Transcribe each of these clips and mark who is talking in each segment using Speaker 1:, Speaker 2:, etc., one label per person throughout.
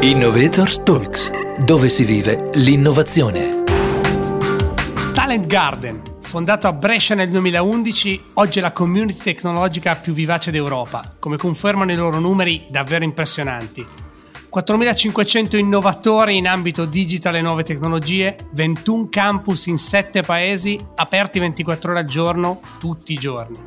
Speaker 1: Innovators Talks, dove si vive l'innovazione.
Speaker 2: Talent Garden, fondato a Brescia nel 2011, oggi è la community tecnologica più vivace d'Europa, come confermano i loro numeri davvero impressionanti. 4.500 innovatori in ambito digital e nuove tecnologie, 21 campus in 7 paesi, aperti 24 ore al giorno, tutti i giorni.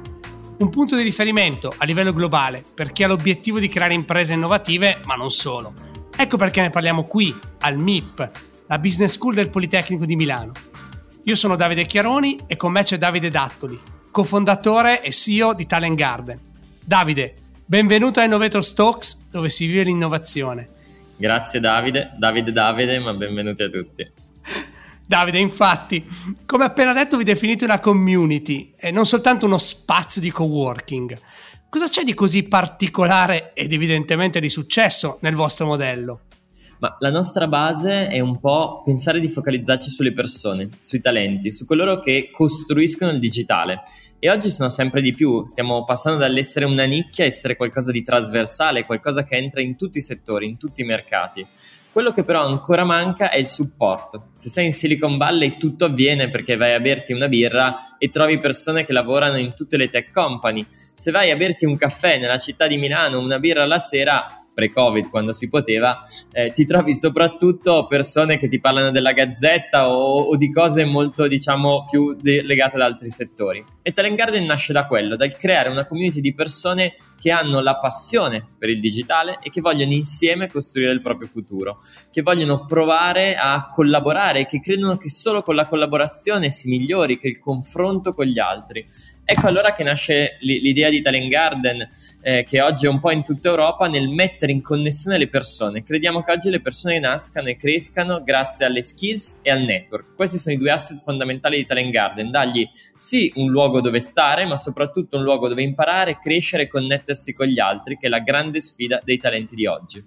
Speaker 2: Un punto di riferimento a livello globale per chi ha l'obiettivo di creare imprese innovative, ma non solo Ecco perché ne parliamo qui, al MIP, la Business School del Politecnico di Milano. Io sono Davide Chiaroni e con me c'è Davide Dattoli, cofondatore e CEO di Talent Garden. Davide, benvenuto a Innovator Talks, dove si vive l'innovazione.
Speaker 3: Grazie Davide, Davide Davide, ma benvenuti a tutti.
Speaker 2: Davide, infatti, come appena detto vi definite una community e non soltanto uno spazio di coworking. Cosa c'è di così particolare ed evidentemente di successo nel vostro modello?
Speaker 3: Ma la nostra base è un po' pensare di focalizzarci sulle persone, sui talenti, su coloro che costruiscono il digitale. E oggi sono sempre di più, stiamo passando dall'essere una nicchia a essere qualcosa di trasversale, qualcosa che entra in tutti i settori, in tutti i mercati. Quello che però ancora manca è il supporto. Se sei in Silicon Valley tutto avviene perché vai a berti una birra e trovi persone che lavorano in tutte le tech company. Se vai a berti un caffè nella città di Milano, una birra la sera, pre-Covid, quando si poteva, eh, ti trovi soprattutto persone che ti parlano della gazzetta o, o di cose molto, diciamo, più de- legate ad altri settori. E Talent Garden nasce da quello, dal creare una community di persone che hanno la passione per il digitale e che vogliono insieme costruire il proprio futuro, che vogliono provare a collaborare, che credono che solo con la collaborazione si migliori, che il confronto con gli altri. Ecco allora che nasce l'idea di Talent Garden, eh, che oggi è un po' in tutta Europa, nel mettere in connessione le persone. Crediamo che oggi le persone nascano e crescano grazie alle skills e al network. Questi sono i due asset fondamentali di Talent Garden, dargli sì un luogo dove stare, ma soprattutto un luogo dove imparare, crescere e connettersi con gli altri, che è la grande sfida dei talenti di oggi.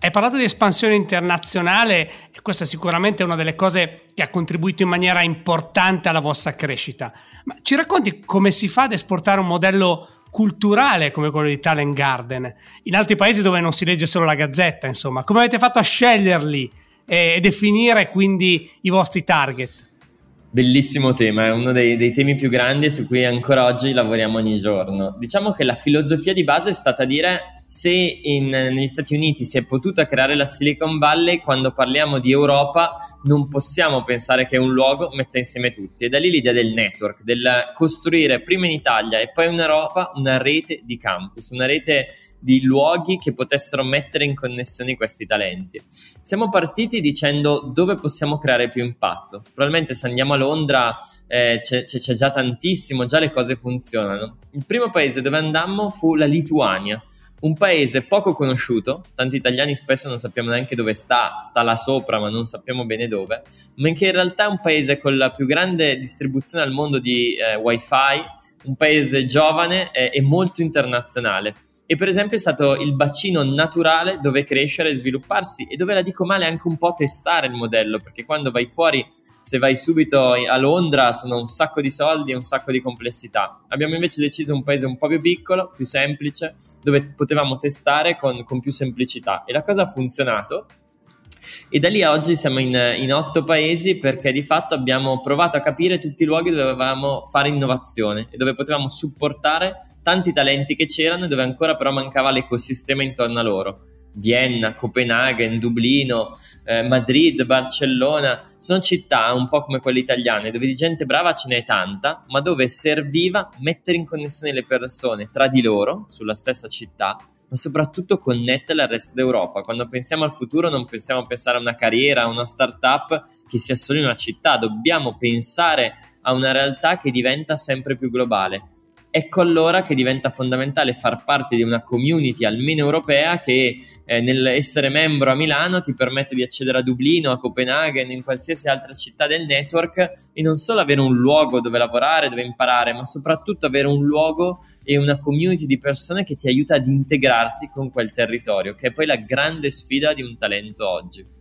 Speaker 2: Hai parlato di espansione internazionale e questa è sicuramente una delle cose che ha contribuito in maniera importante alla vostra crescita. Ma ci racconti come si fa ad esportare un modello culturale come quello di Talent Garden in altri paesi dove non si legge solo la gazzetta, insomma, come avete fatto a sceglierli e definire quindi i vostri target?
Speaker 3: Bellissimo tema, è uno dei, dei, temi più grandi su cui ancora oggi lavoriamo ogni giorno. Diciamo che la filosofia di base è stata dire se in, negli Stati Uniti si è potuta creare la Silicon Valley, quando parliamo di Europa non possiamo pensare che un luogo metta insieme tutti. E da lì l'idea del network, del costruire prima in Italia e poi in Europa una rete di campus, una rete di luoghi che potessero mettere in connessione questi talenti. Siamo partiti dicendo dove possiamo creare più impatto. Probabilmente se andiamo a Londra eh, c'è, c'è già tantissimo, già le cose funzionano. Il primo paese dove andammo fu la Lituania un paese poco conosciuto, tanti italiani spesso non sappiamo neanche dove sta, sta là sopra ma non sappiamo bene dove, ma che in realtà è un paese con la più grande distribuzione al mondo di eh, wifi, un paese giovane e, e molto internazionale. E per esempio è stato il bacino naturale dove crescere e svilupparsi e dove la dico male anche un po' testare il modello perché quando vai fuori se vai subito a Londra sono un sacco di soldi e un sacco di complessità. Abbiamo invece deciso un paese un po' più piccolo più semplice dove potevamo testare con, con più semplicità. E la cosa ha funzionato. E da lì a oggi siamo in, in, otto paesi perché di fatto abbiamo provato a capire tutti i luoghi dove dovevamo fare innovazione e dove potevamo supportare tanti talenti che c'erano e dove ancora però mancava l'ecosistema intorno a loro. Vienna, Copenaghen, Dublino, eh, Madrid, Barcellona, sono città un po' come quelle italiane dove di gente brava ce n'è tanta, ma dove serviva mettere in connessione le persone tra di loro sulla stessa città, ma soprattutto connetterle al resto d'Europa. Quando pensiamo al futuro non pensiamo a pensare a una carriera, a una startup che sia solo in una città, dobbiamo pensare a una realtà che diventa sempre più globale ecco allora che diventa fondamentale far parte di una community almeno europea che eh, nell'essere membro a Milano ti permette di accedere a Dublino, a Copenaghen, in qualsiasi altra città del network e non solo avere un luogo dove lavorare, dove imparare, ma soprattutto avere un luogo e una community di persone che ti aiuta ad integrarti con quel territorio, che è poi la grande sfida di un talento oggi.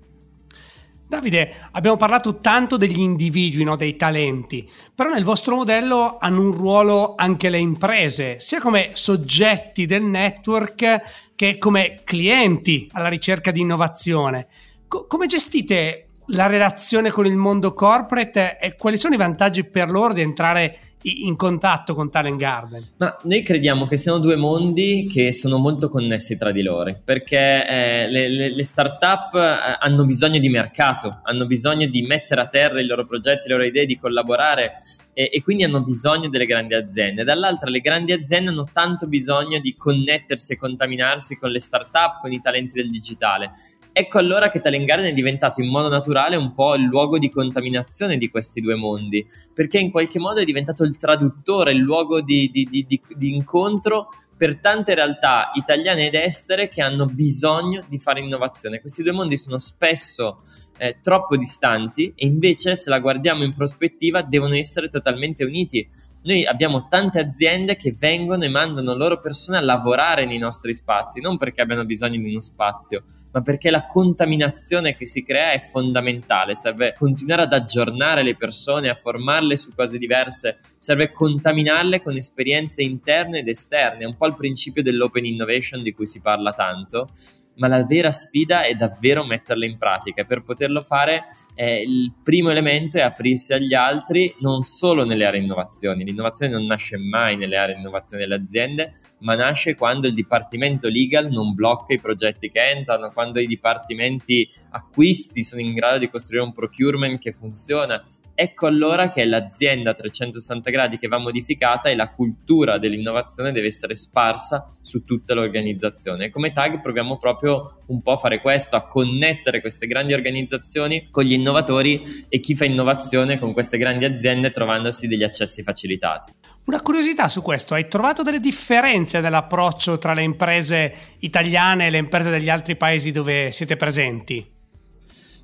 Speaker 2: Davide, abbiamo parlato tanto degli individui, no? dei talenti, però nel vostro modello hanno un ruolo anche le imprese, sia come soggetti del network che come clienti alla ricerca di innovazione. Co- come gestite la relazione con il mondo corporate e quali sono i vantaggi per loro di entrare in contatto con Talent Garden?
Speaker 3: Ma noi crediamo che siano due mondi che sono molto connessi tra di loro, perché eh, le, le, le start-up eh, hanno bisogno di mercato, hanno bisogno di mettere a terra i loro progetti, le loro idee, di collaborare e, e quindi hanno bisogno delle grandi aziende. Dall'altra le grandi aziende hanno tanto bisogno di connettersi e contaminarsi con le start-up, con i talenti del digitale Ecco allora che Talent Garden è diventato in modo naturale un po' il luogo di contaminazione di questi due mondi, perché in qualche modo è diventato il traduttore, il luogo di, di, di, di incontro per tante realtà italiane ed estere che hanno bisogno di fare innovazione. Questi due mondi sono spesso eh, troppo distanti e invece se la guardiamo in prospettiva devono essere totalmente uniti. Noi abbiamo tante aziende che vengono e mandano loro persone a lavorare nei nostri spazi, non perché abbiano bisogno di uno spazio, ma perché la contaminazione che si crea è fondamentale. Serve continuare ad aggiornare le persone, a formarle su cose diverse, serve contaminarle con esperienze interne ed esterne, un po' il principio dell'open innovation di cui si parla tanto ma la vera sfida è davvero metterle in pratica. Per poterlo fare, eh, il primo elemento è aprirsi agli altri, non solo nelle aree innovazioni. L'innovazione non nasce mai nelle aree innovazioni delle aziende, ma nasce quando il dipartimento legal non blocca i progetti che entrano, quando i dipartimenti acquisti sono in grado di costruire un procurement che funziona. Ecco allora che è l'azienda a 360 gradi che va modificata e la cultura dell'innovazione deve essere sparsa su tutta l'organizzazione. Come tag proviamo proprio un po' a fare questo, a connettere queste grandi organizzazioni con gli innovatori e chi fa innovazione con queste grandi aziende trovandosi degli accessi facilitati.
Speaker 2: Una curiosità su questo, hai trovato delle differenze nell'approccio tra le imprese italiane e le imprese degli altri paesi dove siete presenti?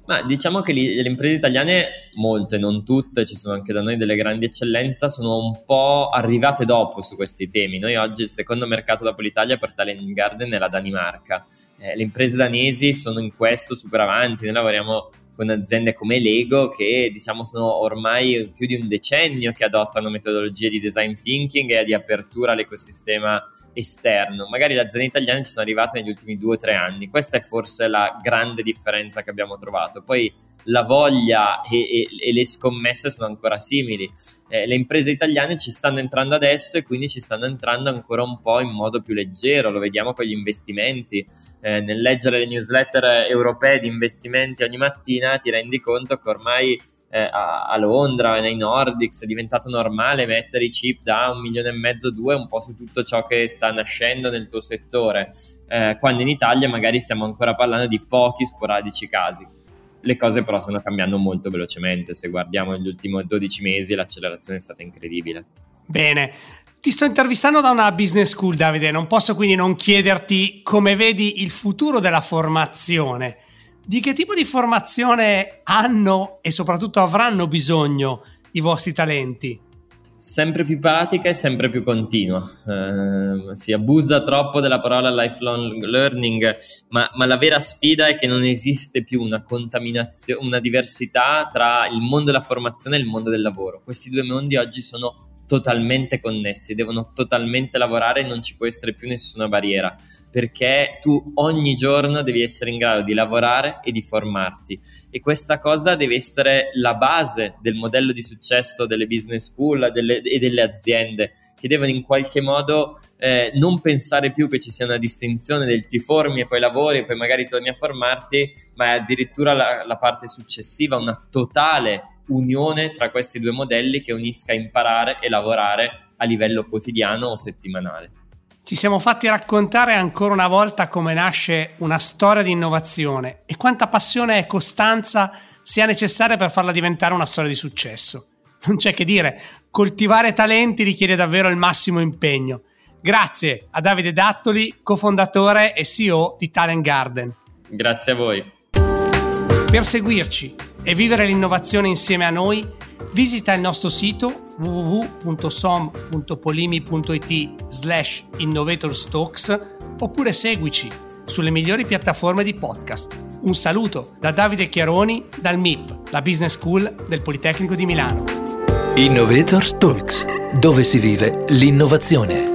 Speaker 3: Ma diciamo che le imprese italiane, molte, non tutte, ci sono anche da noi delle grandi eccellenze, sono un po' arrivate dopo su questi temi. Noi oggi il secondo mercato dopo l'Italia per Talent Garden è la Danimarca. Eh, le imprese danesi sono in questo super avanti, noi lavoriamo con aziende come Lego che diciamo sono ormai più di un decennio che adottano metodologie di design thinking e di apertura all'ecosistema esterno. Magari le aziende italiane ci sono arrivate negli ultimi due o tre anni. Questa è forse la grande differenza che abbiamo trovato. Poi la voglia e, e, e le scommesse sono ancora simili. Eh, le imprese italiane ci stanno entrando adesso e quindi ci stanno entrando ancora un po' in modo più leggero. Lo vediamo con gli investimenti. Eh, nel leggere le newsletter europee di investimenti ogni mattina mattina ti rendi conto che ormai eh, a, a, Londra, nei Nordics, è diventato normale mettere i chip da un milione e mezzo, due, un po' su tutto ciò che sta nascendo nel tuo settore, eh, quando in Italia magari stiamo ancora parlando di pochi sporadici casi. Le cose però stanno cambiando molto velocemente, se guardiamo gli ultimi 12 mesi l'accelerazione è stata incredibile.
Speaker 2: Bene, ti sto intervistando da una business school, Davide, non posso quindi non chiederti come vedi il futuro della formazione. Di che tipo di formazione hanno e soprattutto avranno bisogno i vostri talenti?
Speaker 3: Sempre più pratica e sempre più continua. Eh, si abusa troppo della parola lifelong learning, ma, ma, la vera sfida è che non esiste più una contaminazione, una diversità tra il mondo della formazione e il mondo del lavoro. Questi due mondi oggi sono totalmente connessi, devono totalmente lavorare e non ci può essere più nessuna barriera, perché tu ogni giorno devi essere in grado di lavorare e di formarti. E questa cosa deve essere la base del modello di successo delle business school delle, e delle aziende che devono in qualche modo eh, non pensare più che ci sia una distinzione del ti formi e poi lavori e poi magari torni a formarti, ma è addirittura la, la parte successiva, una totale unione tra questi due modelli che unisca imparare e lavorare a livello quotidiano o settimanale.
Speaker 2: Ci siamo fatti raccontare ancora una volta come nasce una storia di innovazione e quanta passione e costanza sia necessaria per farla diventare una storia di successo. Non c'è che dire, coltivare talenti richiede davvero il massimo impegno Grazie a Davide Dattoli, cofondatore e CEO di Talent Garden.
Speaker 3: Grazie a voi.
Speaker 2: Per seguirci e vivere l'innovazione insieme a noi, visita il nostro sito www.som.polimi.it slash innovatorstalks oppure seguici sulle migliori piattaforme di podcast. Un saluto da Davide Chiaroni dal MIP, la Business School del Politecnico di Milano.
Speaker 1: Innovators Talks, dove si vive l'innovazione.